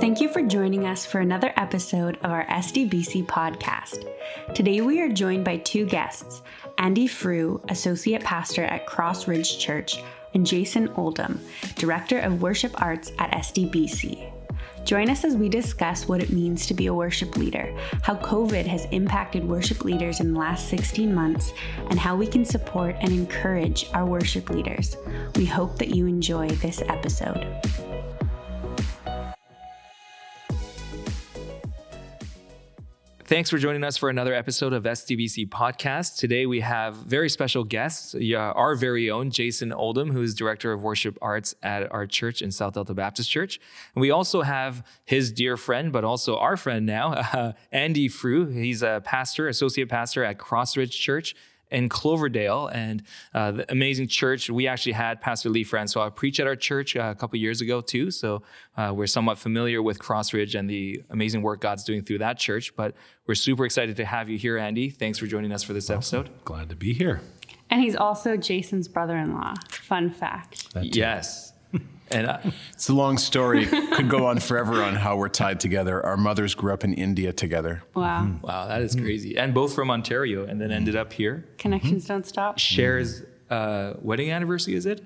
Thank you for joining us for another episode of our SDBC podcast. Today we are joined by two guests Andy Frew, Associate Pastor at Cross Ridge Church, and Jason Oldham, Director of Worship Arts at SDBC. Join us as we discuss what it means to be a worship leader, how COVID has impacted worship leaders in the last 16 months, and how we can support and encourage our worship leaders. We hope that you enjoy this episode. Thanks for joining us for another episode of SDBC Podcast. Today we have very special guests, our very own Jason Oldham, who is Director of Worship Arts at our church in South Delta Baptist Church. And we also have his dear friend, but also our friend now, uh, Andy Frew. He's a pastor, associate pastor at Crossridge Church in Cloverdale and uh, the amazing church. We actually had Pastor Lee Francois preach at our church uh, a couple years ago too, so uh, we're somewhat familiar with Crossridge and the amazing work God's doing through that church. But we're super excited to have you here, Andy. Thanks for joining us for this awesome. episode. Glad to be here. And he's also Jason's brother-in-law. Fun fact. Yes. And uh, it's a long story. Could go on forever on how we're tied together. Our mothers grew up in India together. Wow. Mm-hmm. Wow, that is crazy. And both from Ontario and then ended up here. Connections mm-hmm. don't stop. Shares uh, wedding anniversary, is it?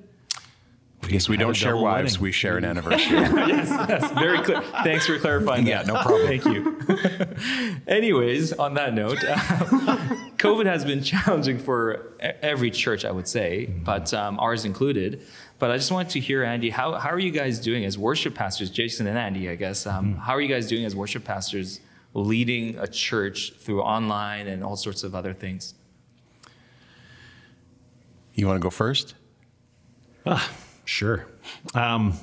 Yes, we don't share wives. Wedding. We share an anniversary. yes, yes, very clear. Thanks for clarifying. Yeah, no problem. Thank you. Anyways, on that note, uh, COVID has been challenging for every church, I would say, mm-hmm. but um, ours included. But I just wanted to hear, Andy, how, how are you guys doing as worship pastors? Jason and Andy, I guess. Um, mm. How are you guys doing as worship pastors leading a church through online and all sorts of other things? You want to go first? Ah, sure. Um,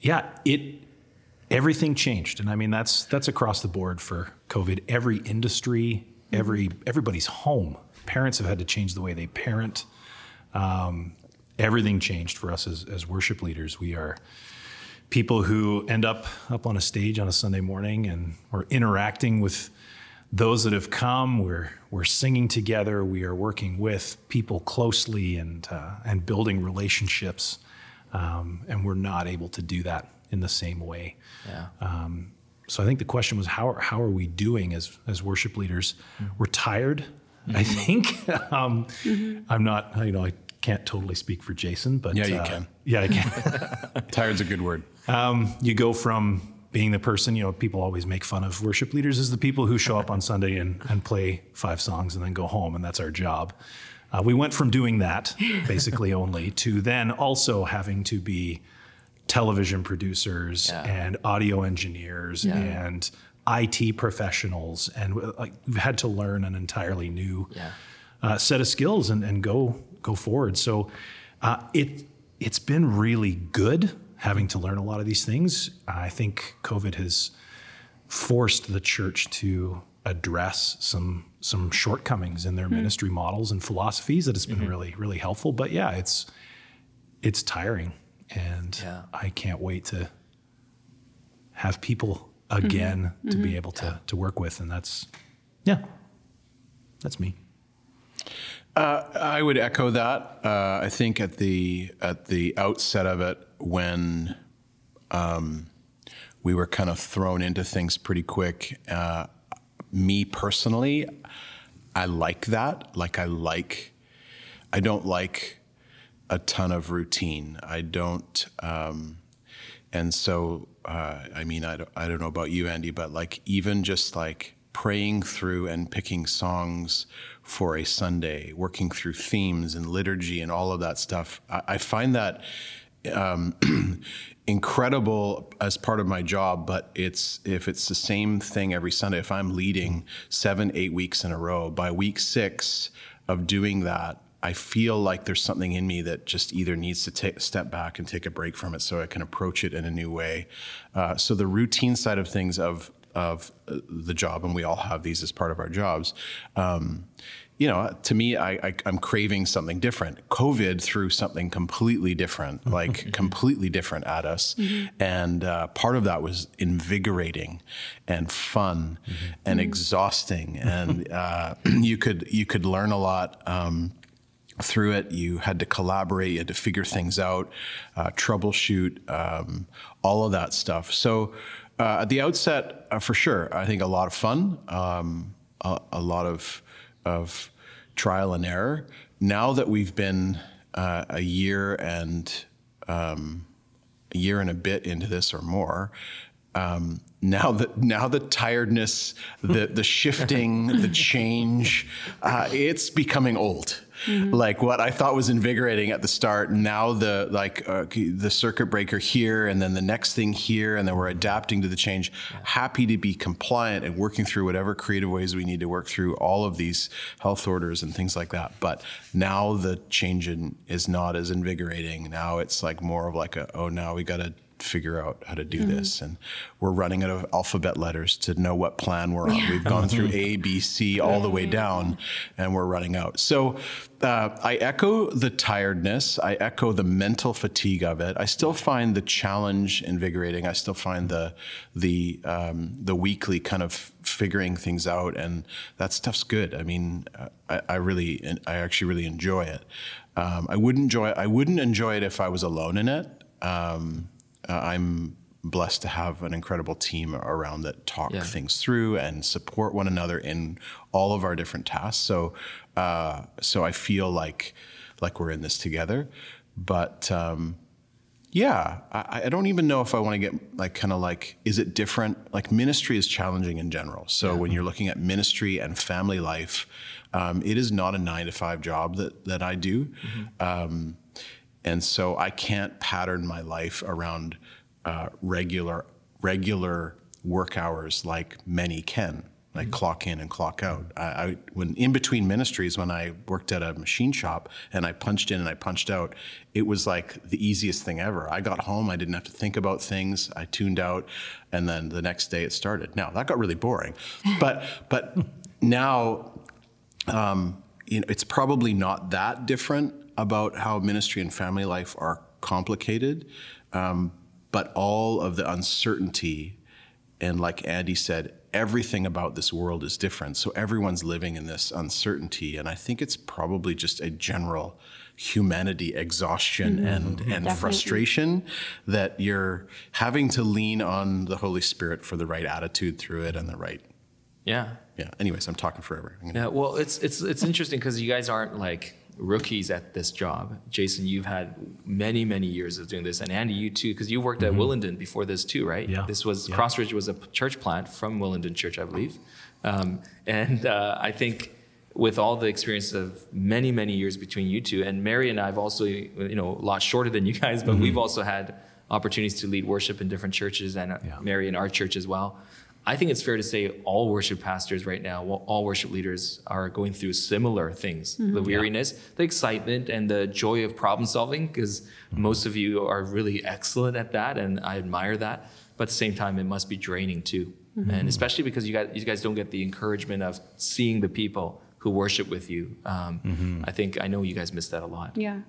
yeah, it everything changed, and I mean that's that's across the board for COVID. Every industry, every everybody's home. Parents have had to change the way they parent. Um, everything changed for us as, as worship leaders. We are people who end up up on a stage on a Sunday morning and we're interacting with those that have come. We're we're singing together. We are working with people closely and uh, and building relationships. Um, and we're not able to do that in the same way. Yeah. Um, so I think the question was how how are we doing as as worship leaders? Mm-hmm. We're tired. Mm-hmm. I think um, mm-hmm. I'm not. You know, I can't totally speak for Jason, but yeah, you uh, can. Yeah, I can. Tired's a good word. Um, you go from being the person, you know, people always make fun of worship leaders as the people who show up on Sunday and, and play five songs and then go home, and that's our job. Uh, we went from doing that basically only to then also having to be television producers yeah. and audio engineers yeah. and IT professionals, and like, we've had to learn an entirely new yeah. uh, set of skills and, and go go forward. So uh, it it's been really good having to learn a lot of these things. I think COVID has forced the church to address some some shortcomings in their mm-hmm. ministry models and philosophies that has been mm-hmm. really really helpful. But yeah, it's it's tiring, and yeah. I can't wait to have people again mm-hmm. to be mm-hmm. able to to work with, and that's yeah, that's me. Uh, I would echo that. Uh, I think at the at the outset of it, when um, we were kind of thrown into things pretty quick, uh, me personally, I like that. Like I like, I don't like a ton of routine. I don't, um, and so uh, I mean, I don't, I don't know about you, Andy, but like even just like praying through and picking songs for a Sunday, working through themes and liturgy and all of that stuff. I, I find that um, incredible as part of my job, but it's if it's the same thing every Sunday, if I'm leading seven, eight weeks in a row, by week six of doing that, I feel like there's something in me that just either needs to take step back and take a break from it so I can approach it in a new way. Uh, so the routine side of things of of uh, the job, and we all have these as part of our jobs. Um, you know, to me, I, I, am craving something different. COVID threw something completely different, like completely different at us, mm-hmm. and uh, part of that was invigorating, and fun, mm-hmm. and mm-hmm. exhausting, and uh, you could you could learn a lot. Um, through it. You had to collaborate, you had to figure things out, uh, troubleshoot, um, all of that stuff. So uh, at the outset, uh, for sure, I think a lot of fun, um, a, a, lot of of trial and error. Now that we've been uh, a year and um, a year and a bit into this or more, um, now the now the tiredness, the the shifting, the change, uh, it's becoming old. Mm-hmm. Like what I thought was invigorating at the start, now the like uh, the circuit breaker here, and then the next thing here, and then we're adapting to the change. Yeah. Happy to be compliant and working through whatever creative ways we need to work through all of these health orders and things like that. But now the change in, is not as invigorating. Now it's like more of like a oh now we got to figure out how to do mm-hmm. this. And we're running out of alphabet letters to know what plan we're on. Yeah. We've gone through A, B, C, all the way down, and we're running out. So uh, I echo the tiredness. I echo the mental fatigue of it. I still find the challenge invigorating. I still find the the um, the weekly kind of figuring things out, and that stuff's good. I mean, I, I really, I actually really enjoy it. Um, I wouldn't enjoy. I wouldn't enjoy it if I was alone in it. Um, uh, I'm blessed to have an incredible team around that talk yeah. things through and support one another in all of our different tasks. So, uh, so I feel like like we're in this together. But um, yeah, I, I, don't even know if I want to get like kind of like is it different? Like ministry is challenging in general. So yeah. when you're looking at ministry and family life, um, it is not a nine to five job that that I do. Mm-hmm. Um, and so I can't pattern my life around uh, regular regular work hours like many can, like mm-hmm. clock in and clock out. I, I, when in between ministries, when I worked at a machine shop and I punched in and I punched out, it was like the easiest thing ever. I got home, I didn't have to think about things. I tuned out, and then the next day it started. Now that got really boring, but but now. Um, you know, it's probably not that different about how ministry and family life are complicated, um, but all of the uncertainty, and like Andy said, everything about this world is different. So everyone's living in this uncertainty, and I think it's probably just a general humanity exhaustion mm-hmm. and and frustration that you're having to lean on the Holy Spirit for the right attitude through it and the right yeah. Yeah. Anyways i'm talking forever. I'm yeah well it's it's it's interesting because you guys aren't like rookies at this job. Jason, you've had many, many years of doing this, and Andy, you too, because you worked mm-hmm. at Willingdon before this too, right? Yeah. This was yeah. Crossridge was a church plant from Willingdon Church, I believe, um, and uh, I think with all the experience of many, many years between you two, and Mary and I have also, you know, a lot shorter than you guys, but mm-hmm. we've also had opportunities to lead worship in different churches, and yeah. Mary in our church as well. I think it's fair to say all worship pastors right now, all worship leaders are going through similar things mm-hmm. the weariness, yeah. the excitement, and the joy of problem solving, because mm-hmm. most of you are really excellent at that, and I admire that. But at the same time, it must be draining too. Mm-hmm. And especially because you guys, you guys don't get the encouragement of seeing the people who worship with you. Um, mm-hmm. I think, I know you guys miss that a lot. Yeah.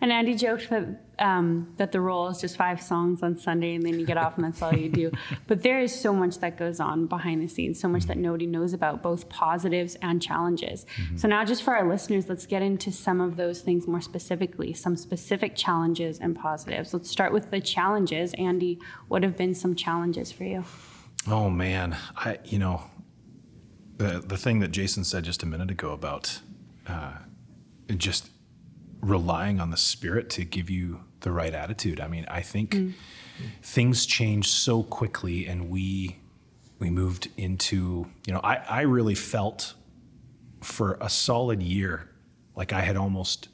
And Andy joked that um, that the role is just five songs on Sunday, and then you get off, and that's all you do. But there is so much that goes on behind the scenes, so much that mm-hmm. nobody knows about, both positives and challenges. Mm-hmm. So now, just for our listeners, let's get into some of those things more specifically, some specific challenges and positives. Let's start with the challenges. Andy, what have been some challenges for you? Oh man, I you know the the thing that Jason said just a minute ago about uh, just relying on the Spirit to give you the right attitude. I mean, I think mm. things change so quickly, and we we moved into you know I I really felt for a solid year like I had almost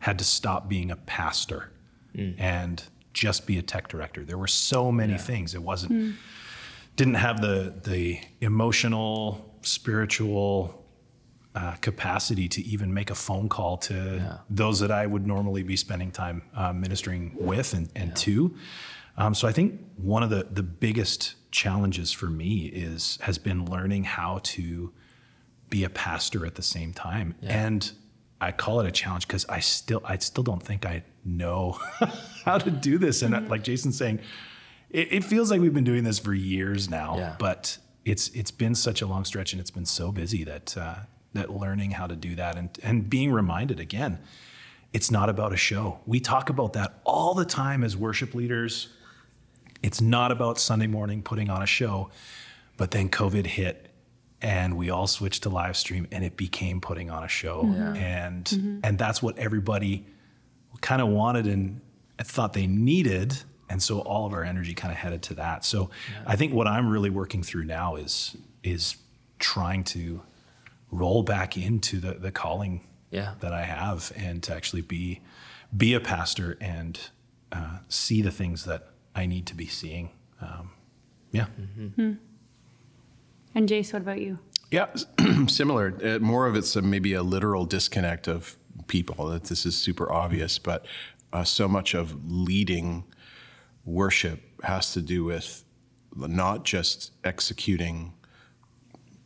had to stop being a pastor mm. and just be a tech director. There were so many yeah. things. It wasn't mm. didn't have the the emotional, spiritual uh, capacity to even make a phone call to yeah. those that I would normally be spending time uh, ministering with and, and yeah. to. Um, so I think one of the the biggest challenges for me is has been learning how to be a pastor at the same time, yeah. and I call it a challenge because I still I still don't think I know how to do this. And mm-hmm. like Jason's saying, it, it, feels like we've been doing this for years now, but it's it's been such a long stretch and it's been so busy that uh, that learning how to do that and and being reminded again, it's not about a show. We talk about that all the time as worship leaders. It's not about Sunday morning putting on a show, but then COVID hit and we all switched to live stream and it became putting on a show. Yeah. And mm-hmm. and that's what everybody kind of wanted and thought they needed. And so all of our energy kind of headed to that. So yeah. I think what I'm really working through now is is trying to roll back into the the calling yeah. that I have and to actually be be a pastor and uh, see the things that I need to be seeing. Um, yeah. Mm-hmm. Hmm. And Jace, what about you? Yeah, similar. Uh, more of it's a, maybe a literal disconnect of people. That this is super obvious, but uh, so much of leading worship has to do with not just executing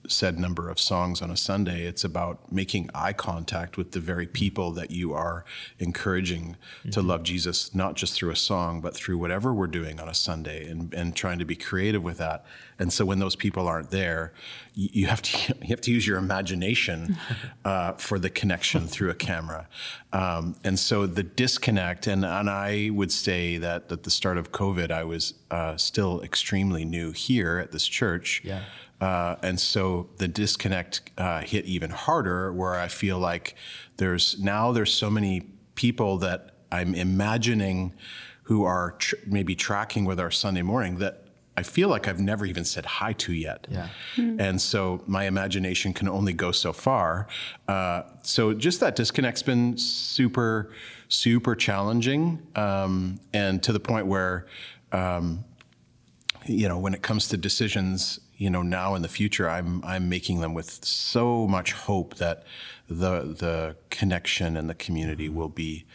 said number of songs on a Sunday. It's about making eye contact with the very people that you are encouraging mm-hmm. to love Jesus, not just through a song, but through whatever we're doing on a Sunday and, and trying to be creative with that. And so when those people aren't there, you, you have to you have to use your imagination uh, for the connection through a camera. Um, and so the disconnect, and, and I would say that at the start of COVID, I was uh, still extremely new here at this church. Yeah. Uh, and so the disconnect uh, hit even harder, where I feel like there's now there's so many people that I'm imagining who are tr- maybe tracking with our Sunday morning that I feel like I've never even said hi to yet. Yeah. Mm-hmm. And so my imagination can only go so far. Uh, so just that disconnect's been super, super challenging, um, and to the point where. Um, you know, when it comes to decisions, you know, now in the future, I'm I'm making them with so much hope that the the connection and the community will be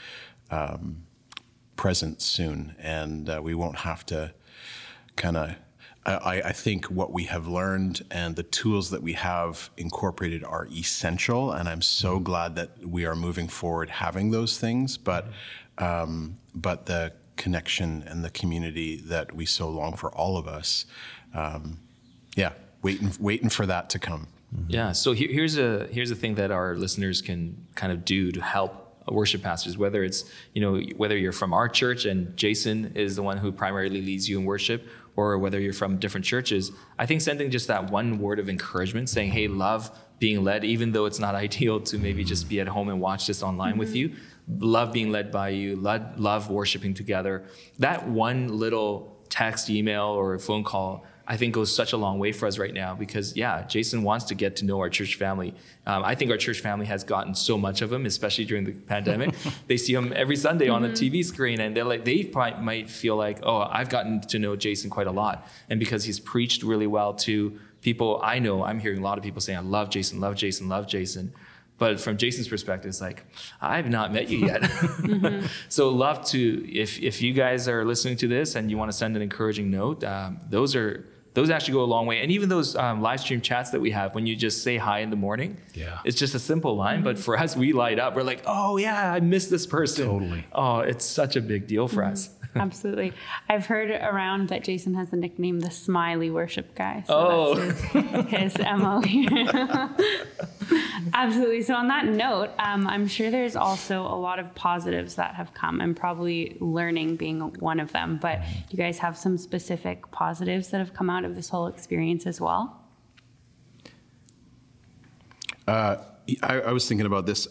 um, present soon, and uh, we won't have to kind of. I, I, think what we have learned and the tools that we have incorporated are essential, and I'm so mm-hmm. glad that we are moving forward having those things. But um, but the connection and the community that we so long for all of us. Um, yeah, waiting waiting for that to come. Mm-hmm. Yeah. So here, here's a here's a thing that our listeners can kind of do to help worship pastors, whether it's you know whether you're from our church and Jason is the one who primarily leads you in worship, or whether you're from different churches. I think sending just that one word of encouragement, saying, "Hey, love being led," even though it's not ideal to maybe just be at home and watch this online mm-hmm. with you. Love being led by you. Love, love worshiping together. That one little text, email, or phone call I think goes such a long way for us right now because yeah, Jason wants to get to know our church family. Um, I think our church family has gotten so much of him, especially during the pandemic. they see him every Sunday mm-hmm. on the mm-hmm. TV screen, and they're like, they might feel like, oh, I've gotten to know Jason quite a lot, and because he's preached really well to people I know, I'm hearing a lot of people saying, I love Jason, love Jason, love Jason. But from Jason's perspective, it's like, I've not met you yet. mm-hmm. so love to, if, if you guys are listening to this and you want to send an encouraging note, um, those are those actually go a long way. And even those um, live stream chats that we have, when you just say hi in the morning, yeah, it's just a simple line, mm-hmm. but for us, we light up. We're like, oh yeah, I miss this person. Totally. Oh, it's such a big deal for mm-hmm. us. Absolutely. I've heard around that Jason has the nickname the smiley worship guy. So oh. his, his MO here. Absolutely. So, on that note, um, I'm sure there's also a lot of positives that have come, and probably learning being one of them. But do you guys have some specific positives that have come out of this whole experience as well? Uh, I, I was thinking about this.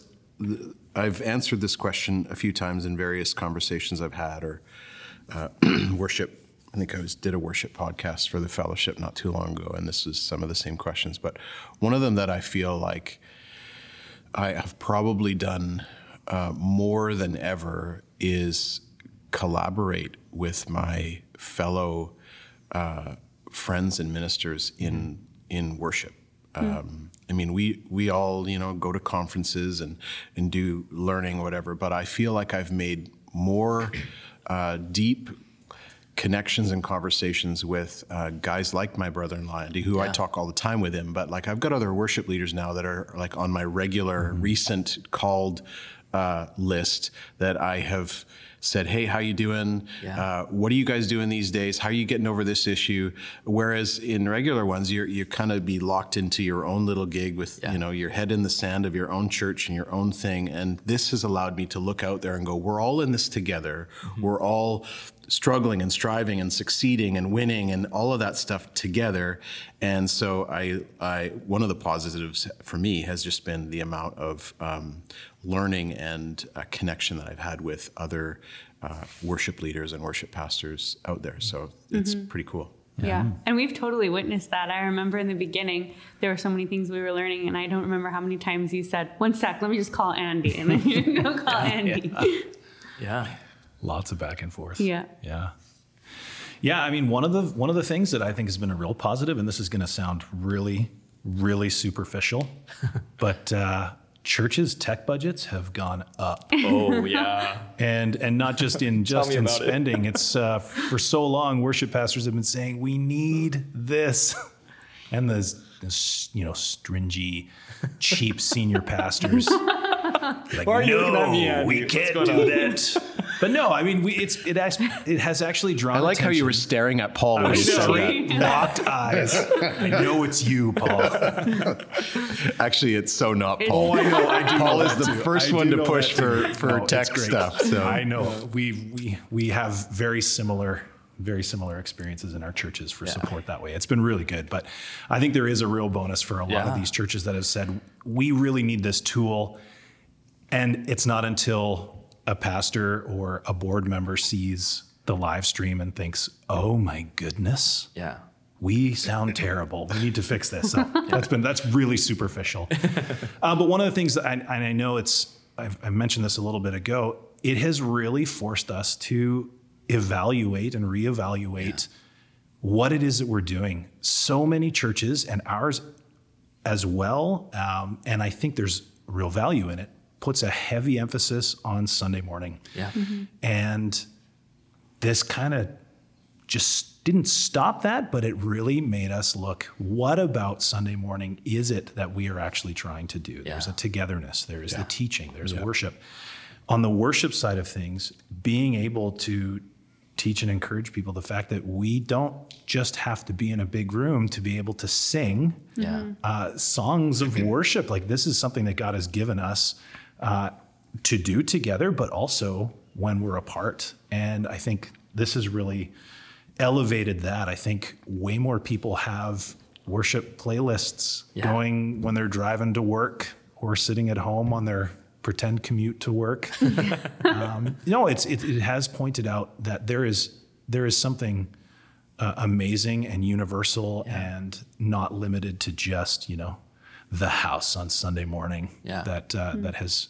I've answered this question a few times in various conversations I've had or uh, worship. I think I was did a worship podcast for the fellowship not too long ago, and this was some of the same questions. But one of them that I feel like I have probably done uh, more than ever is collaborate with my fellow uh, friends and ministers in in worship. Mm. Um, I mean, we we all you know go to conferences and and do learning whatever, but I feel like I've made more uh, deep connections and conversations with uh, guys like my brother-in-law Andy, who yeah. I talk all the time with him. But like I've got other worship leaders now that are like on my regular, mm-hmm. recent called uh, list that I have said, "Hey, how you doing? Yeah. Uh, what are you guys doing these days? How are you getting over this issue?" Whereas in regular ones, you're you kind of be locked into your own little gig with Yeah. you know your head in the sand of your own church and your own thing. And this has allowed me to look out there and go, "We're all in this together. We're all." Struggling and striving and succeeding and winning and all of that stuff together. And so I, I one of the positives for me has just been the amount of um, learning and uh, connection that I've had with other uh, worship leaders and worship pastors out there. So it's pretty cool. Yeah. And we've totally witnessed that. I remember in the beginning, there were so many things we were learning, and I don't remember how many times you said, one sec, let me just call Andy. And then you go call Andy. Yeah. Lots of back and forth. Yeah. Yeah. Yeah, I mean one of the one of the things that I think has been a real positive, and this is going to sound really, really superficial, but uh, churches' tech budgets have gone up, Oh yeah. and and not just in just in about it. spending. It's uh, for so long worship pastors have been saying we need this, and the this, you know stringy, cheap senior pastors. Like, Why are you no, looking at me, Andy? we can't do that. But no, I mean, we, it's it has, it has actually drawn. I like how you were staring at Paul when you said that. straight locked eyes. I know it's you, Paul. Actually, it's so not It's- Paul. Oh, I know. I do. Paul know is the too. first I one to push for- for No, tech stuff, so. I know we we we have very similar very similar experiences in our churches for support that way. It's been really good, but I think there is a real bonus for a lot Yeah. of these churches that have said we really need this tool, and it's not until a pastor or a board member sees the live stream and thinks, "Oh my goodness." Yeah. we sound terrible. We need to fix this. So that's been that's really superficial. Uh, but one of the things that I, and I know it's I've, I mentioned this a little bit ago. It has really forced us to evaluate and reevaluate what it is that we're doing. So many churches and ours as well, um, and I think there's real value in it. Puts a heavy emphasis on Sunday morning Yeah. and this kind of just didn't stop that, but it really made us look what about Sunday morning is it that we are actually trying to do? There's a togetherness, there is the teaching, there's worship. On the worship side of things, being able to teach and encourage people the fact that we don't just have to be in a big room to be able to sing Yeah. uh, songs of worship. Like this is something that God has given us uh, to do together, but also when we're apart. And I think this has really elevated that. I think way more people have worship playlists Yeah. going when they're driving to work or sitting at home on their pretend commute to work. um, no, it's it, it has pointed out that there is there is something uh, amazing and universal and not limited to just you know the house on Sunday morning Yeah. that uh, that has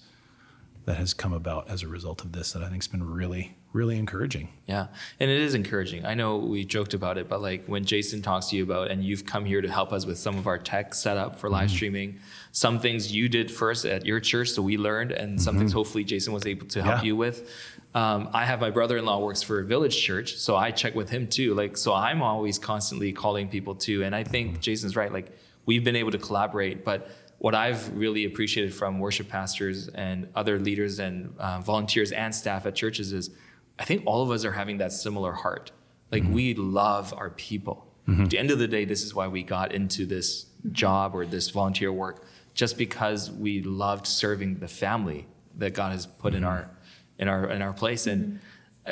that has come about as a result of this that I think's been really really encouraging. Yeah, and it is encouraging. I know we joked about it, but like when Jason talks to you about, and you've come here to help us with some of our tech setup for live streaming, some things you did first at your church, so we learned, and some things hopefully Jason was able to help Yeah. you with. Um, I have my brother-in-law works for a village church, so I check with him too. Like, so I'm always constantly calling people too, and I think Jason's right. Like, we've been able to collaborate, but what I've really appreciated from worship pastors and other leaders and uh, volunteers and staff at churches is I think all of us are having that similar heart. Like mm-hmm. we love our people. Mm-hmm. At the end of the day, this is why we got into this job or this volunteer work, just because we loved serving the family that God has put in mm-hmm. our in our in our place. And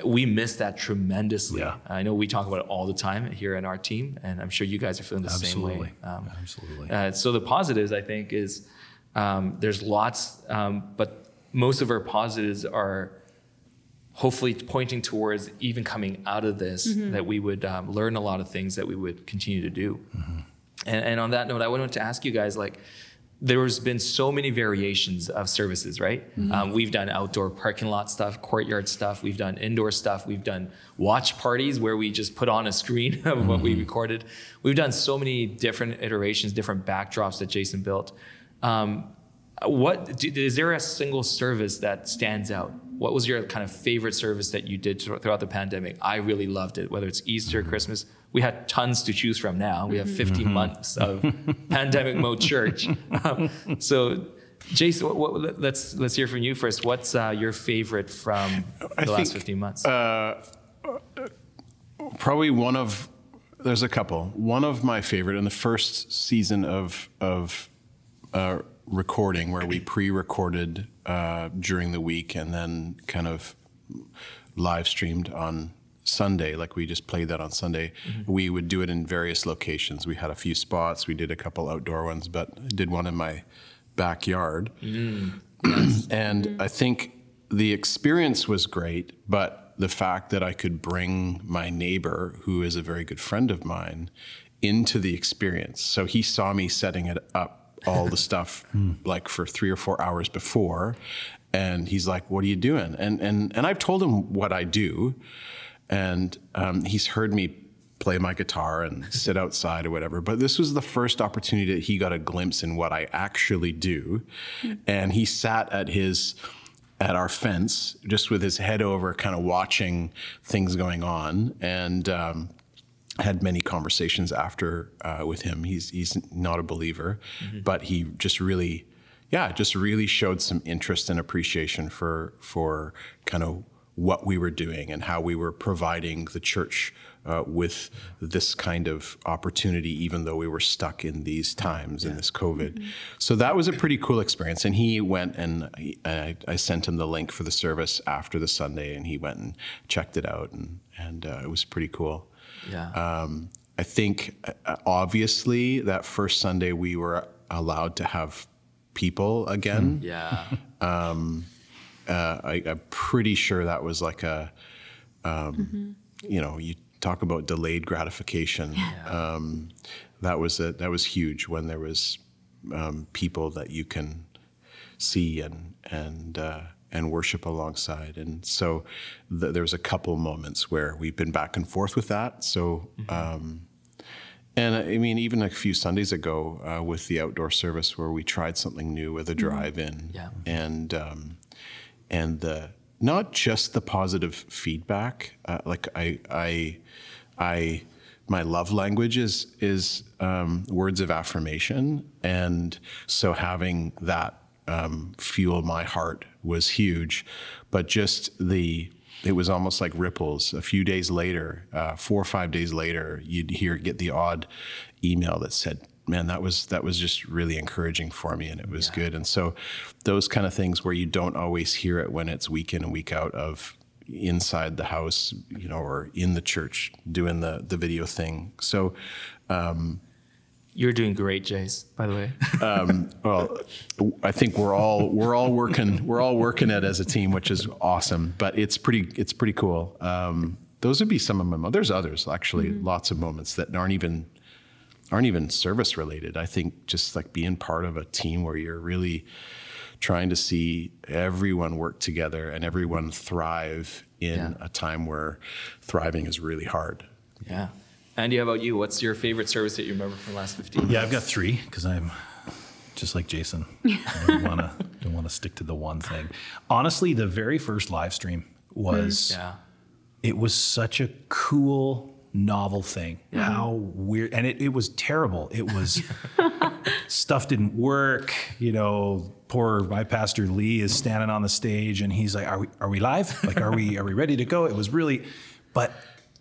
we miss that tremendously. Yeah. I know we talk about it all the time here in our team, and I'm sure you guys are feeling the same way. Absolutely. Um, Absolutely. uh, so the positives, I think, is um, there's lots, um, but most of our positives are hopefully pointing towards even coming out of this that we would um, learn a lot of things that we would continue to do. And, and on that note, I wanted to ask you guys like. There's been so many variations of services, right? Um, we've done outdoor parking lot stuff, courtyard stuff. We've done indoor stuff. We've done watch parties where we just put on a screen of what we recorded. We've done so many different iterations, different backdrops that Jason built. Um, what is there a single service that stands out? What was your kind of favorite service that you did throughout the pandemic? I really loved it. Whether it's Easter, Christmas, we had tons to choose from. Now we have 15 months of pandemic mode church. Um, so, Jason, what, what, let's let's hear from you first. What's uh, your favorite from the I last think, 15 months? Uh, probably one of there's a couple. One of my favorite in the first season of of uh, recording, where we pre-recorded uh, during the week and then kind of live streamed on Sunday, like we just played that on Sunday. Mm-hmm. We would do it in various locations. We had a few spots. We did a couple outdoor ones, but I did one in my backyard. Mm. Yes. and mm-hmm. I think the experience was great, but the fact that I could bring my neighbor, who is a very good friend of mine, into the experience. So he saw me setting it up, all the stuff, hmm. like for three or four hours before, and he's like, "What are you doing?" And and and I've told him what I do, and um, he's heard me play my guitar and sit outside or whatever. But this was the first opportunity that he got a glimpse in what I actually do, hmm. and he sat at his at our fence, just with his head over, kind of watching things going on, and um, had many conversations after uh, with him. He's he's not a believer, mm-hmm. but he just really, yeah, just really showed some interest and appreciation for for kind of what we were doing and how we were providing the church uh, with this kind of opportunity, even though we were stuck in these times yeah. in this COVID. Mm-hmm. So that was a pretty cool experience. And he went and I, I, sent him the link for the service after the Sunday, and he went and checked it out, and and uh, it was pretty cool. Yeah. Um, I think uh, obviously that first Sunday we were allowed to have people again. Yeah. Um, uh, I, am pretty sure that was like a, um, mm-hmm. you know, you talk about delayed gratification. Yeah. Um, that was a, that was huge when there was um, people that you can see and and uh, and worship alongside. And so th- there was a couple moments where we've been back and forth with that. So. Mm-hmm. Um, and I mean, even a few Sundays ago, uh, with the outdoor service, where we tried something new with a mm-hmm. drive-in, yeah. and um, and the not just the positive feedback. Uh, like I, I, I, my love language is is um, words of affirmation, and so having that um, fuel my heart was huge. But just the it was almost like ripples. A few days later, uh, four or five days later, you'd hear get the odd email that said, man, that was that was just really encouraging for me, and it was yeah. good. And so, those kind of things where you don't always hear it when it's week in and week out of inside the house, you know, or in the church doing the the video thing. So. Um, you're doing great, Jace. By the way. um, well, I think we're all we're all working we're all working it as a team, which is awesome. But it's pretty it's pretty cool. Um, those would be some of my. There's others actually, mm-hmm. lots of moments that aren't even aren't even service related. I think just like being part of a team where you're really trying to see everyone work together and everyone thrive in yeah. a time where thriving is really hard. Yeah. Andy, how about you? What's your favorite service that you remember from the last 15 Yeah, I've got three because I'm just like Jason. I don't want to don't want to stick to the one thing. Honestly, the very first live stream was mm-hmm. yeah. it was such a cool novel thing. Yeah. How weird. And it, it was terrible. It was stuff didn't work. You know, poor my pastor Lee is standing on the stage and he's like, Are we are we live? Like, are we are we ready to go? It was really but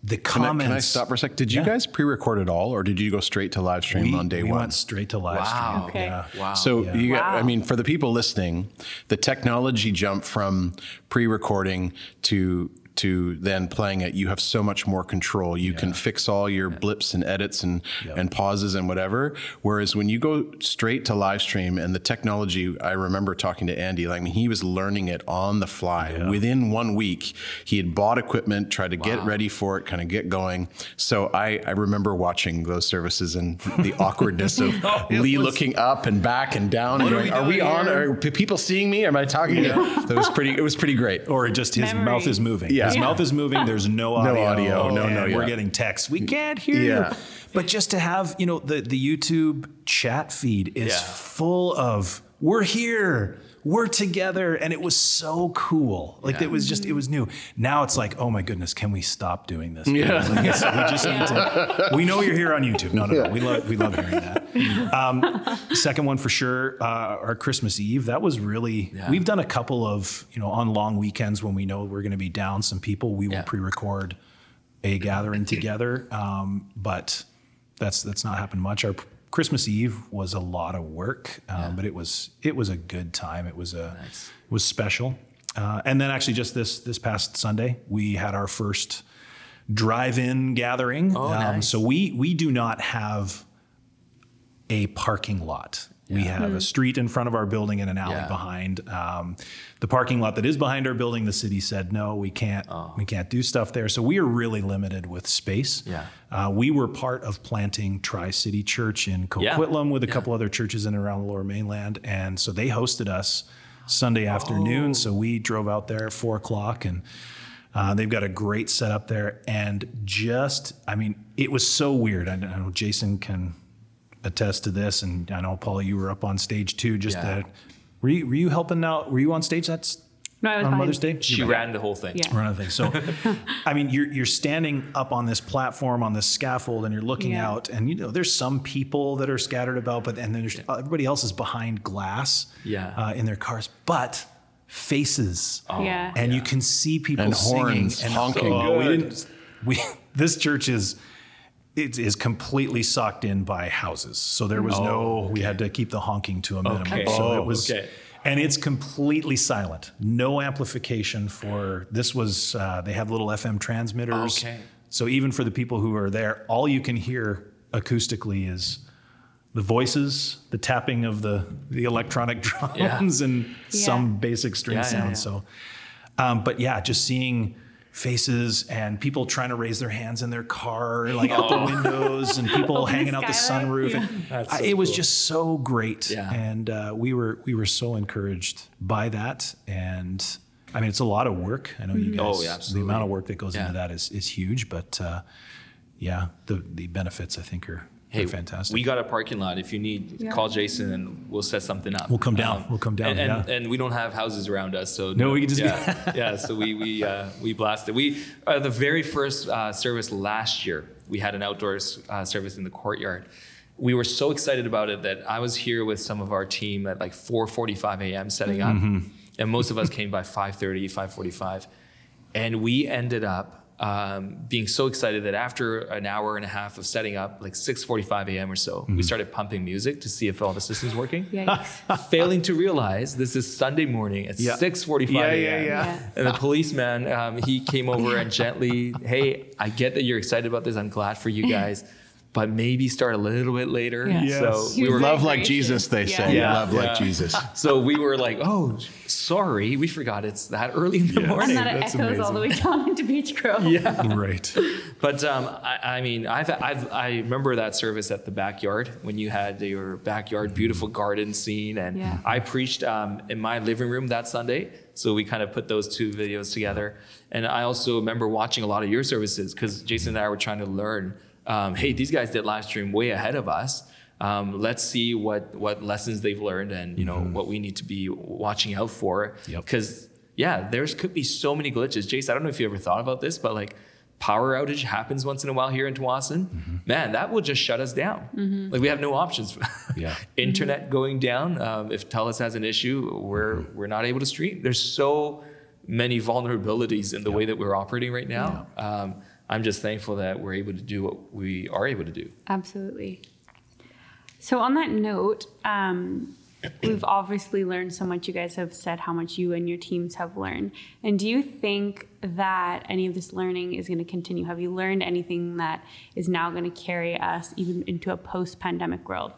the comments. Can I, can I stop for a sec? Did you yeah. guys pre-record it all, or did you go straight to live stream we, on day we one? went straight to live wow. stream. Okay. Yeah. Wow. So yeah. you, wow. I mean, for the people listening, the technology jump from pre-recording to to then playing it, you have so much more control. You yeah. can fix all your yeah. blips and edits and yep. and pauses and whatever. Whereas when you go straight to live stream and the technology, I remember talking to Andy, like I mean, he was learning it on the fly. Yeah. Within one week, he had bought equipment, tried to wow. get ready for it, kind of get going. So I, I remember watching those services and the awkwardness of oh, Lee was, looking up and back and down and going, are, we on? Are people seeing me? Am I talking? Yeah. That was pretty. It was pretty great. Or just his Memory. mouth is moving. Yeah. His yeah. mouth is moving. There's no audio. No audio. No, no. We're getting texts. We can't hear yeah. you. But just to have, you know, the the YouTube chat feed is yeah. full of we're here. We're together, and it was so cool. Like Yeah. it was just it was new. Now it's like, oh my goodness, can we stop doing this? Yeah, we just need to. We know you're here on YouTube. No, no, no. We love we love hearing that. Um, second one for sure. Uh, our Christmas Eve. That was really. Yeah. We've done a couple of you know on long weekends when we know we're going to be down some people. We will pre-record a gathering together, um, but that's that's not happened much. Our Christmas Eve was a lot of work, um, but it was it was a good time. It was a Nice. it was special. Uh, and then actually just this this past Sunday we had our first drive-in gathering. Oh, Um, nice. So we we do not have a parking lot. We have a street in front of our building and an alley Yeah. behind. Um, the parking lot that is behind our building, the city said no, we can't. We can't do stuff there. So we are really limited with space. Yeah. Uh, we were part of planting Tri City Church in Coquitlam with a Yeah. couple other churches in and around the Lower Mainland, and so they hosted us Sunday Oh. afternoon. So we drove out there at four o'clock and. Uh, they've got a great setup there, and just, I mean, it was so weird. I, I know Jason can attest to this, and I know Paula, you were up on stage too. Just Yeah. that, were you, were you helping out? Were you on stage? That's No, I was on behind. Mother's Day. She You're ran the whole thing. Yeah. or anything. So, I mean, you're you're standing up on this platform on this scaffold, and you're looking Yeah. out, and you know there's some people that are scattered about, but and then there's everybody else is behind glass, Yeah. uh, in their cars, but faces, Yeah. and you can see people And singing horns and honking. Oh, we didn't. We this church is. It is completely socked in by houses, so there was no. We had to keep the honking to a minimum. Okay. So Oh, it was, okay. and it's completely silent. No amplification for this was uh, they have little FM transmitters. Okay. So even for the people who are there, all you can hear acoustically is the voices, the tapping of the the electronic drums, and some basic string Yeah, yeah, sound. yeah. So, um, but yeah, just seeing faces and people trying to raise their hands in their car, like out the windows, and people Open the hanging out the sunroof. Yeah. That's I- so it was cool. just so great, Yeah. and uh, we were we were so encouraged by that. And I mean, it's a lot of work. I know you guys. Oh, yeah, The amount of work that goes Yeah. into that is is huge, but uh, yeah, the the benefits I think are, Hey, fantastic. We got a parking lot. If you need, Yeah. call Jason and we'll set something up. Um, We'll come down. We'll come down, And, and, yeah. and we don't have houses around us, so No, we can just be- yeah, yeah. So we we uh, we blasted. We uh, the very first uh, service last year. We had an outdoors uh, service in the courtyard. We were so excited about it that I was here with some of our team at like 4:45 a.m. setting up, Mm-hmm. and most of us came by 5:30, 5:45, and we ended up um, being so excited that after an hour and a half of setting up, like 6:45 a.m. or so, Mm-hmm. we started pumping music to see if all the system's working. Failing to realize this is Sunday morning at Yeah. 6:45 Yeah, a.m. yeah, yeah. Yeah. And the policeman, um, he came over and gently, hey, I get that you're excited about this. I'm glad for you guys, but maybe start a little bit later. Yeah. Yes. So we were Love like. Jesus, they Yeah. say. Yeah. Love like Jesus. so we were like, oh, sorry, we forgot it's that early in the Yes. morning. And that it that's echoes all the way down into Beach Grove. Yeah. right. But um, I, I mean, I've, I've, I remember that service at the backyard when you had your backyard beautiful garden scene, and Yeah. I preached um, in my living room that Sunday. So we kind of put those two videos together, and I also remember watching a lot of your services because Jason and I were trying to learn. Um, hey, these guys did live stream way ahead of us. Um, let's see what what lessons they've learned, and you know what we need to be watching out for. Yep. Because yeah, there's could be so many glitches. Jace, I don't know if you ever thought about this, but like power outage happens once in a while here in Tsawwassen. Man, that will just shut us down. Like we have no options. Yeah. Internet going down. Um, if Telus has an issue, we're we're not able to stream. There's so many vulnerabilities in the way that we're operating right now. Um, I'm just thankful that we're able to do what we are able to do. Absolutely. So, on that note, um, we've obviously learned so much. You guys have said how much you and your teams have learned. And do you think that any of this learning is going to continue? Have you learned anything that is now going to carry us even into a post pandemic world?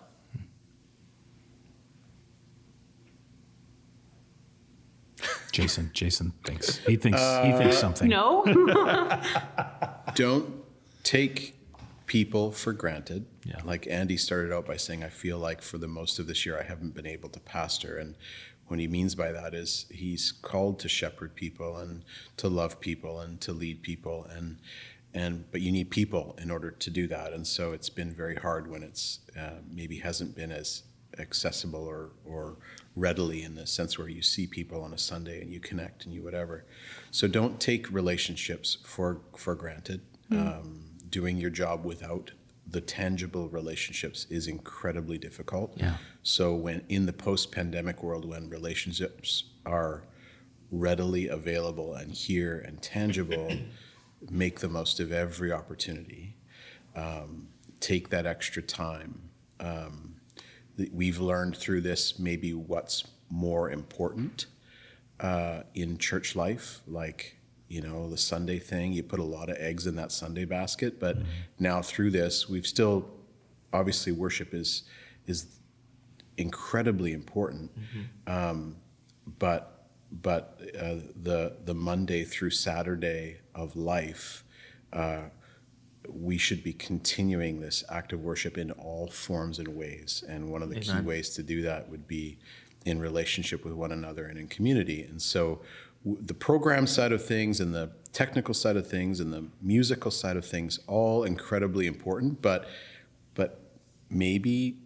Jason. Jason thinks he thinks he thinks something. No? Don't take people for granted. Yeah. Like Andy started out by saying, I feel like for the most of this year, I haven't been able to pastor. And what he means by that is he's called to shepherd people and to love people and to lead people. And, and, but you need people in order to do that. And so it's been very hard when it's uh, maybe hasn't been as accessible or or readily in the sense where you see people on a Sunday and you connect and you whatever. So don't take relationships for for granted. Um, doing your job without the tangible relationships is incredibly difficult. Yeah. So when in the post-pandemic world, when relationships are readily available and here and tangible, make the most of every opportunity. Um, take that extra time. Um, th- we've learned through this maybe what's more important uh, in church life, like you know the Sunday thing. You put a lot of eggs in that Sunday basket, but now through this, we've still obviously worship is is incredibly important, um, but but uh, the the Monday through Saturday of life. Uh, we should be continuing this act of worship in all forms and ways. And one of the key ways to do that would be in relationship with one another and in community. And so w- the program side of things and the technical side of things and the musical side of things all incredibly important, but but maybe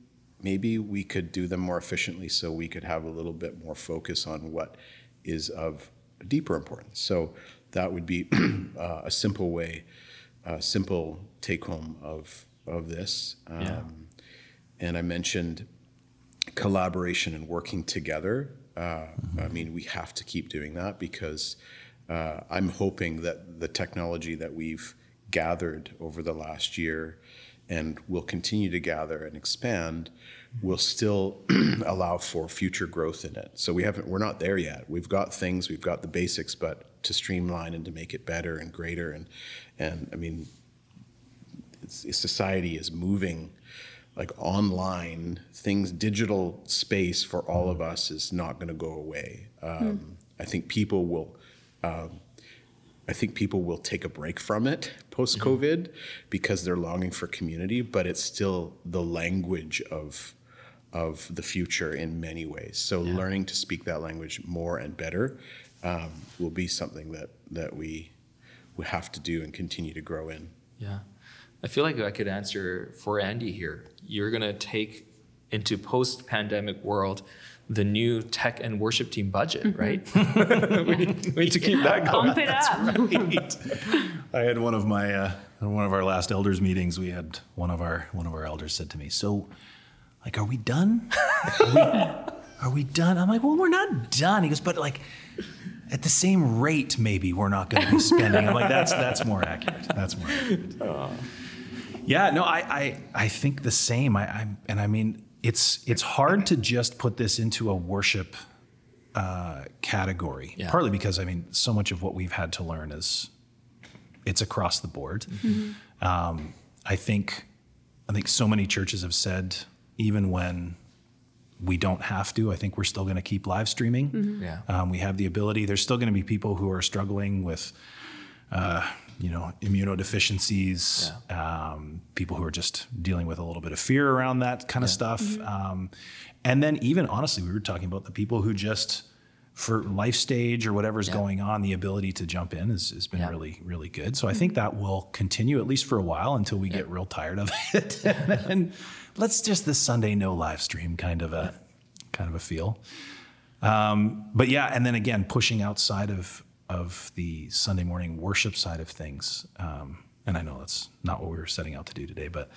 maybe we could do them more efficiently so we could have a little bit more focus on what is of deeper importance. So that would be uh, a simple way a simple take home of of this. Um, Yeah. And I mentioned collaboration and working together. Uh, I mean, we have to keep doing that because uh, I'm hoping that the technology that we've gathered over the last year and will continue to gather and expand will still allow for future growth in it. So we haven't we're not there yet. We've got things, we've got the basics, but to streamline and to make it better and greater and and I mean society is moving like online things digital space for all of us is not going to go away. Um, i think people will um, i think people will take a break from it post covid because they're longing for community but it's still the language of of the future in many ways. So learning to speak that language more and better um, will be something that that we we have to do and continue to grow in. Yeah. I feel like I could answer for Andy here. You're going to take into post pandemic world the new tech and worship team budget, right? we, need, we need to keep that going. Pump it up. I had one of my uh, one of our last elders meetings. We had one of our one of our elders said to me, "So, like, are we done? Are we, are we done?" I'm like, "Well, we're not done." He goes, "But like, at the same rate, maybe we're not going to be spending." I'm like, "That's that's more accurate. That's more accurate." Yeah, no, I, I, I think the same. I, I, and I mean, it's it's hard to just put this into a worship uh, category. Yeah. Partly because I mean, so much of what we've had to learn is it's across the board. Um, I think I think so many churches have said even when we don't have to, I think we're still going to keep live streaming. Yeah. Um, we have the ability. There's still going to be people who are struggling with, uh, you know, immunodeficiencies. Um, people who are just dealing with a little bit of fear around that kind of stuff. Um, and then even honestly, we were talking about the people who just for life stage or whatever's going on, the ability to jump in has, has been Yeah. really, really good. So I think that will continue at least for a while until we get real tired of it. and let's just this Sunday no live stream kind of a kind of a feel. Um, but yeah, and then again, pushing outside of of the Sunday morning worship side of things. Um, and I know that's not what we were setting out to do today, but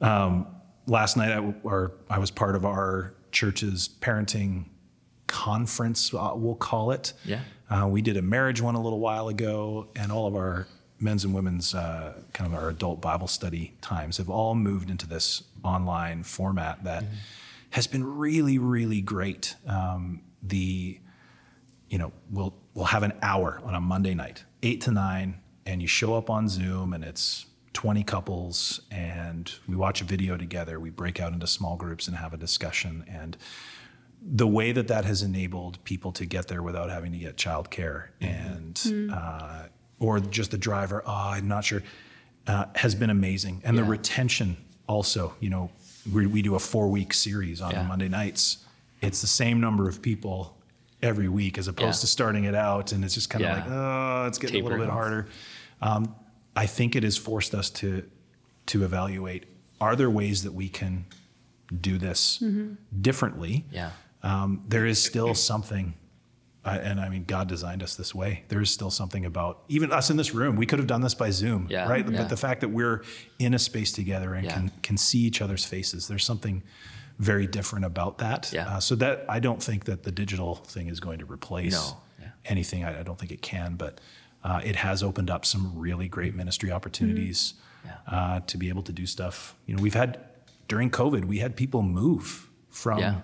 um, last night I, w- or I was part of our church's parenting conference, uh, we'll call it. Yeah. Uh, we did a marriage one a little while ago, and all of our men's and women's uh, kind of our adult Bible study times have all moved into this online format that has been really, really great. Um, the you know, we'll we'll have an hour on a Monday night, eight to nine, and you show up on Zoom, and it's 20 couples, and we watch a video together. We break out into small groups and have a discussion, and the way that that has enabled people to get there without having to get childcare and uh, or just the driver, oh, I'm not sure, uh, has been amazing, and the retention also. You know, we, we do a four week series on Yeah. Monday nights. It's the same number of people every week as opposed Yeah. to starting it out and it's just kind of Yeah. like oh it's getting a little bit harder um, i think it has forced us to to evaluate are there ways that we can do this differently, Yeah. um, there is still something. Uh, and I mean, God designed us this way. There is still something about even us in this room. We could have done this by Zoom, Yeah, right? yeah. But the fact that we're in a space together and Yeah. can can see each other's faces, there's something very different about that. Yeah. Uh, so that I don't think that the digital thing is going to replace No, yeah. anything. I, I don't think it can, but uh, it has opened up some really great ministry opportunities Yeah. uh, to be able to do stuff. You know, we've had during COVID, we had people move from Yeah.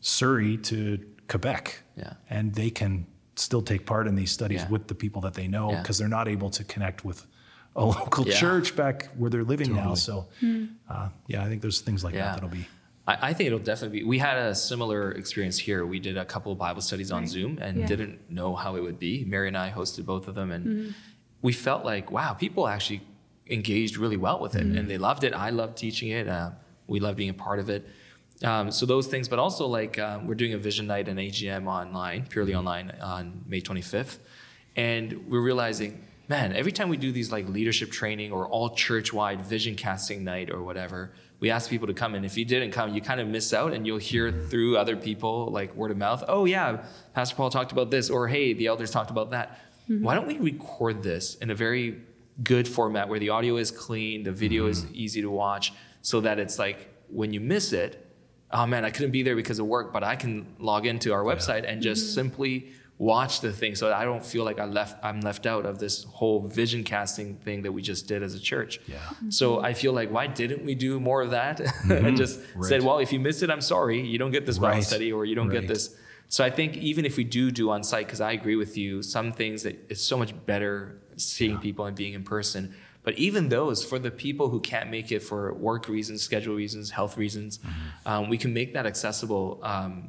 Surrey to Quebec, Yeah. and they can still take part in these studies Yeah. with the people that they know Yeah. because they're not able to connect with a local Yeah. church back where they're living now. So, uh, yeah, I think there's things like Yeah. that that'll be. I, I think it'll definitely be. We had a similar experience here. We did a couple of Bible studies on Zoom and Yeah. didn't know how it would be. Mary and I hosted both of them, and Mm-hmm. we felt like, wow, people actually engaged really well with it, Mm-hmm. and they loved it. I loved teaching it. Uh, we loved being a part of it. Um, so those things, but also like um, we're doing a vision night and AGM online, purely Mm-hmm. online on May 25th, and we're realizing, man, every time we do these like leadership training or all church-wide vision casting night or whatever, we ask people to come, and if you didn't come, you kind of miss out, and you'll hear through other people like word of mouth, oh yeah, Pastor Paul talked about this, or hey, the elders talked about that. Mm-hmm. Why don't we record this in a very good format where the audio is clean, the video is mm-hmm. easy to watch, so that it's like when you miss it, oh man, I couldn't be there because of work, but I can log into our website and just mm-hmm. simply watch the thing so I don't feel like I left I'm left out of this whole vision casting thing that we just did as a church. Yeah. So I feel like why didn't we do more of that? and just said, well, if you missed it, I'm sorry. You don't get this Bible Right. study or you don't Right. get this. So I think even if we do do on site, because I agree with you, some things that it's so much better seeing people and being in person. But even those, for the people who can't make it for work reasons, schedule reasons, health reasons, Mm-hmm. um, we can make that accessible um,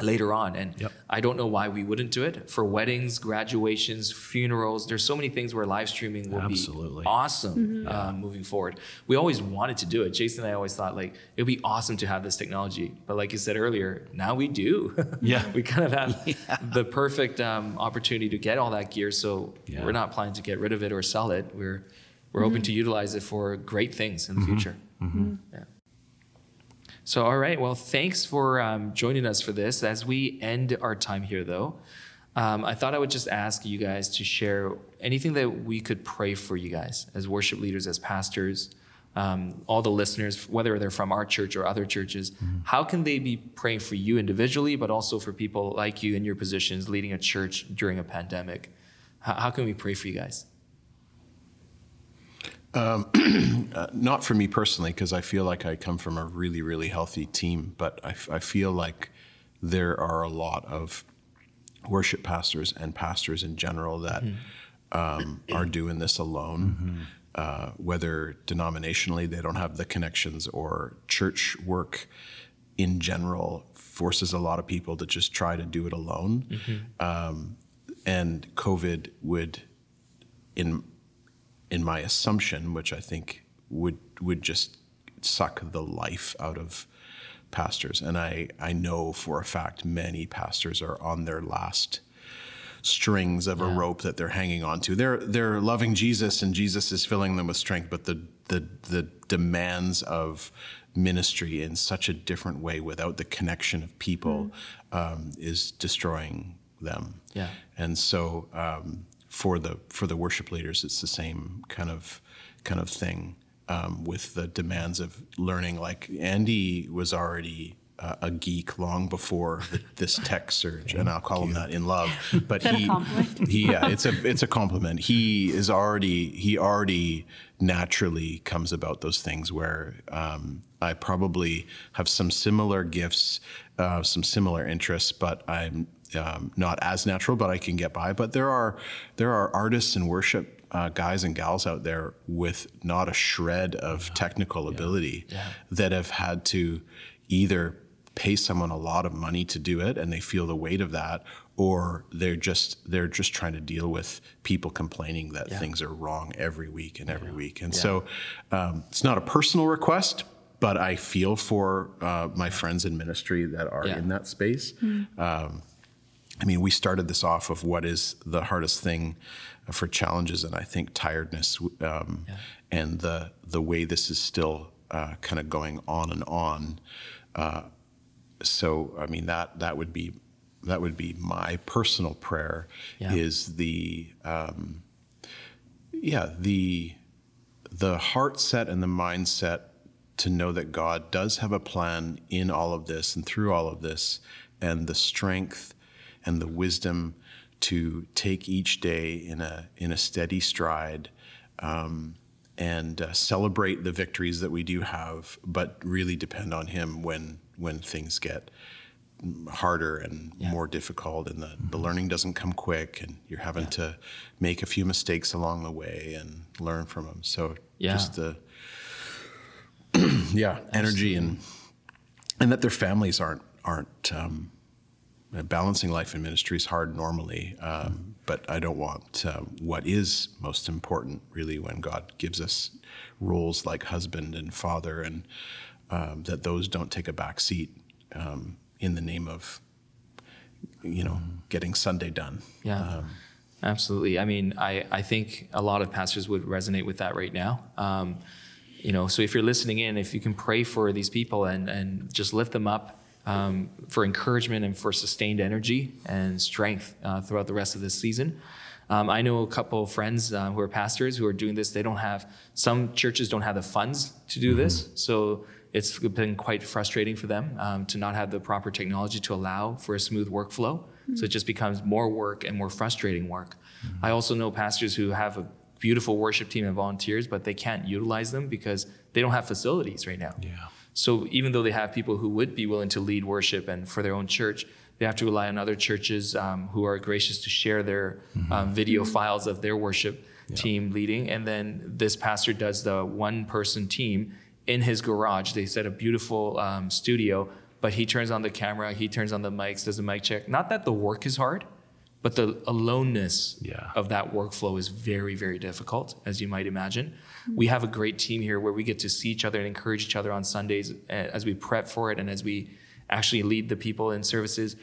later on. And Yep. I don't know why we wouldn't do it for weddings, graduations, funerals. There's so many things where live streaming will Absolutely. be awesome um, moving forward. We always wanted to do it. Jason and I always thought like it would be awesome to have this technology, but like you said earlier, now we do. Yeah. we kind of have the perfect um, opportunity to get all that gear. So Yeah. we're not planning to get rid of it or sell it. We're we're hoping mm-hmm. to utilize it for great things in the mm-hmm. future. Yeah. So, all right. Well, thanks for um, joining us for this. As we end our time here, though, um, I thought I would just ask you guys to share anything that we could pray for you guys as worship leaders, as pastors, um, all the listeners, whether they're from our church or other churches. How can they be praying for you individually, but also for people like you in your positions leading a church during a pandemic? How, how can we pray for you guys? Uh, not for me personally, because I feel like I come from a really, really healthy team, but I, f- I feel like there are a lot of worship pastors and pastors in general that um, are doing this alone. Uh, whether denominationally they don't have the connections or church work in general forces a lot of people to just try to do it alone. Um, and COVID would, in in my assumption, which I think would would just suck the life out of pastors. And I, I know for a fact many pastors are on their last strings of a rope that they're hanging on to. They're they're loving Jesus and Jesus is filling them with strength, but the the the demands of ministry in such a different way without the connection of people um, is destroying them. Yeah. And so um, for the for the worship leaders, it's the same kind of kind of thing um, with the demands of learning. Like Andy was already uh, a geek long before this tech surge, and I'll call him that in love. But he, he, yeah, it's a it's a compliment. He is already he already naturally comes about those things where um, I probably have some similar gifts, uh, some similar interests, but I'm um, not as natural, but I can get by. But there are there are artists and worship uh, guys and gals out there with not a shred of technical ability that have had to either pay someone a lot of money to do it and they feel the weight of that or they're just they're just trying to deal with people complaining that things are wrong every week and every week. And so um, it's not a personal request but i feel for uh, my friends in ministry that are Yeah. in that space. Um, I mean, we started this off of what is the hardest thing for challenges, and I think tiredness um, and the the way this is still uh, kind of going on and on. Uh, so I mean that that would be that would be my personal prayer Yeah. is the um, yeah the the heart set and the mindset to know that God does have a plan in all of this and through all of this and the strength and the wisdom to take each day in a in a steady stride um, and uh, celebrate the victories that we do have but really depend on him when when things get harder and Yeah. more difficult and the, the learning doesn't come quick and you're having to make a few mistakes along the way and learn from them so Yeah. just the yeah energy and and that their families aren't aren't um, balancing life and ministry is hard normally um, but i don't want uh, what is most important really when god gives us roles like husband and father and um, that those don't take a back seat um, in the name of you know getting sunday done Yeah, absolutely. I mean, I, I think a lot of pastors would resonate with that right now. Um, you know, so if you're listening in, if you can pray for these people and, and just lift them up um, for encouragement and for sustained energy and strength uh, throughout the rest of this season. Um, I know a couple of friends uh, who are pastors who are doing this. They don't have, some churches don't have the funds to do this. So it's been quite frustrating for them um, to not have the proper technology to allow for a smooth workflow. So it just becomes more work and more frustrating work. I also know pastors who have a beautiful worship team and volunteers, but they can't utilize them because they don't have facilities right now. Yeah. So even though they have people who would be willing to lead worship and for their own church, they have to rely on other churches um, who are gracious to share their um, video files of their worship team leading. And then this pastor does the one person team in his garage. They set a beautiful um, studio, but he turns on the camera, he turns on the mics, does a mic check. Not that the work is hard, but the aloneness Yeah. of that workflow is very, very difficult, as you might imagine. We have a great team here where we get to see each other and encourage each other on Sundays uh, as we prep for it and as we actually lead the people in services.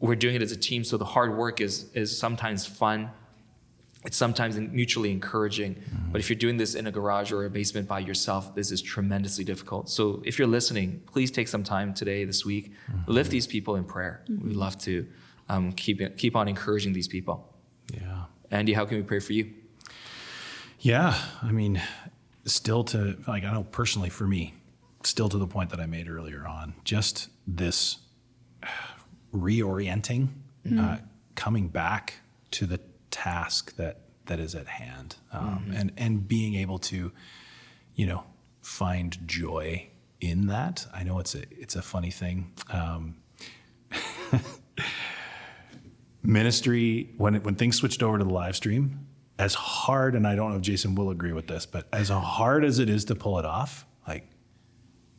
We're doing it as a team, so the hard work is is sometimes fun. It's sometimes mutually encouraging. Mm-hmm. But if you're doing this in a garage or a basement by yourself, this is tremendously difficult. So if you're listening, please take some time today, this week, mm-hmm. lift these people in prayer. Mm-hmm. We'd love to um, keep keep on encouraging these people. Yeah. Andy, how can we pray for you? Yeah, I mean, still to like I know personally for me, still to the point that I made earlier on, just this reorienting, uh, coming back to the task that that is at hand, um, and and being able to, you know, find joy in that. I know it's a it's a funny thing. Um, ministry when it, when things switched over to the live stream as hard and i don't know if jason will agree with this but as hard as it is to pull it off like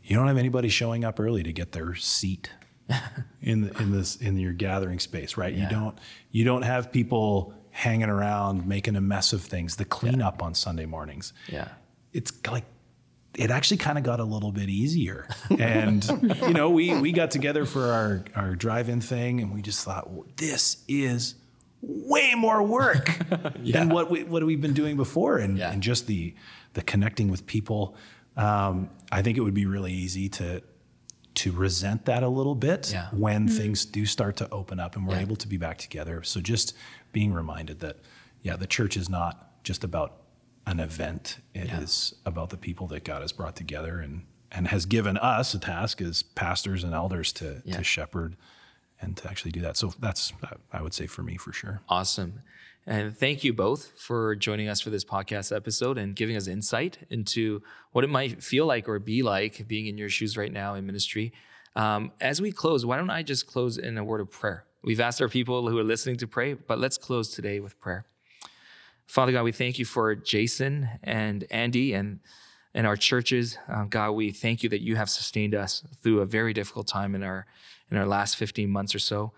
you don't have anybody showing up early to get their seat in the, in this in your gathering space right Yeah. you don't you don't have people hanging around making a mess of things the cleanup on sunday mornings Yeah. it's like it actually kind of got a little bit easier. And you know, we we got together for our our drive-in thing, and we just thought "Well, this is way more work than what we what we've been doing before, and Yeah. and just the the connecting with people. Um, I think it would be really easy to to resent that a little bit Yeah. when things do start to open up and we're Yeah. able to be back together. So just being reminded that, yeah, the church is not just about an event. It is Yeah. about the people that God has brought together and and has given us a task as pastors and elders to Yeah. to shepherd and to actually do that. So that's I would say for me for sure. Awesome. And thank you both for joining us for this podcast episode and giving us insight into what it might feel like or be like being in your shoes right now in ministry. Um, as we close, why don't I just close in a word of prayer? We've asked our people who are listening to pray, but let's close today with prayer. Father God, we thank you for Jason and Andy and and our churches. Uh, God, we thank you that you have sustained us through a very difficult time in our in our last 15 months or so.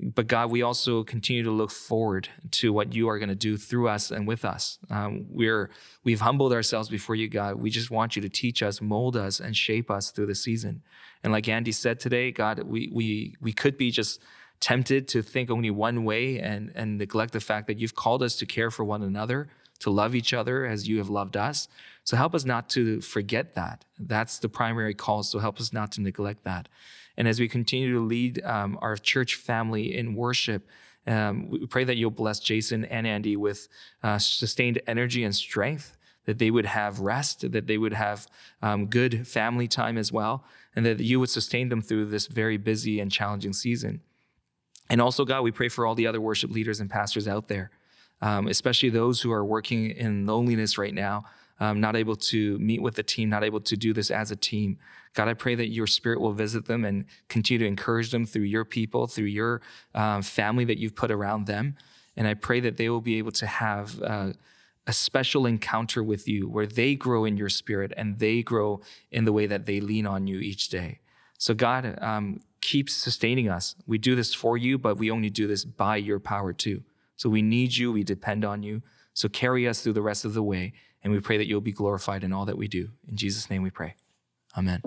But God, we also continue to look forward to what you are going to do through us and with us. Um, we're we've humbled ourselves before you, God. We just want you to teach us, mold us, and shape us through the season. And like Andy said today, God, we we we could be just tempted to think only one way and and neglect the fact that you've called us to care for one another to love each other as you have loved us. So help us not to forget that. That's the primary call. So help us not to neglect that. And as we continue to lead um, our church family in worship, um, we pray that you'll bless Jason and Andy with uh, sustained energy and strength, that they would have rest, that they would have um, good family time as well, and that you would sustain them through this very busy and challenging season. And also, God, we pray for all the other worship leaders and pastors out there, um, especially those who are working in loneliness right now, um, not able to meet with the team, not able to do this as a team. God, I pray that your spirit will visit them and continue to encourage them through your people, through your um, family that you've put around them. And I pray that they will be able to have uh, a special encounter with you where they grow in your spirit and they grow in the way that they lean on you each day. So, God, um, keep sustaining us. We do this for you, but we only do this by your power too. So, we need you, we depend on you. So, carry us through the rest of the way. And we pray that you'll be glorified in all that we do. In Jesus' name we pray. Amen.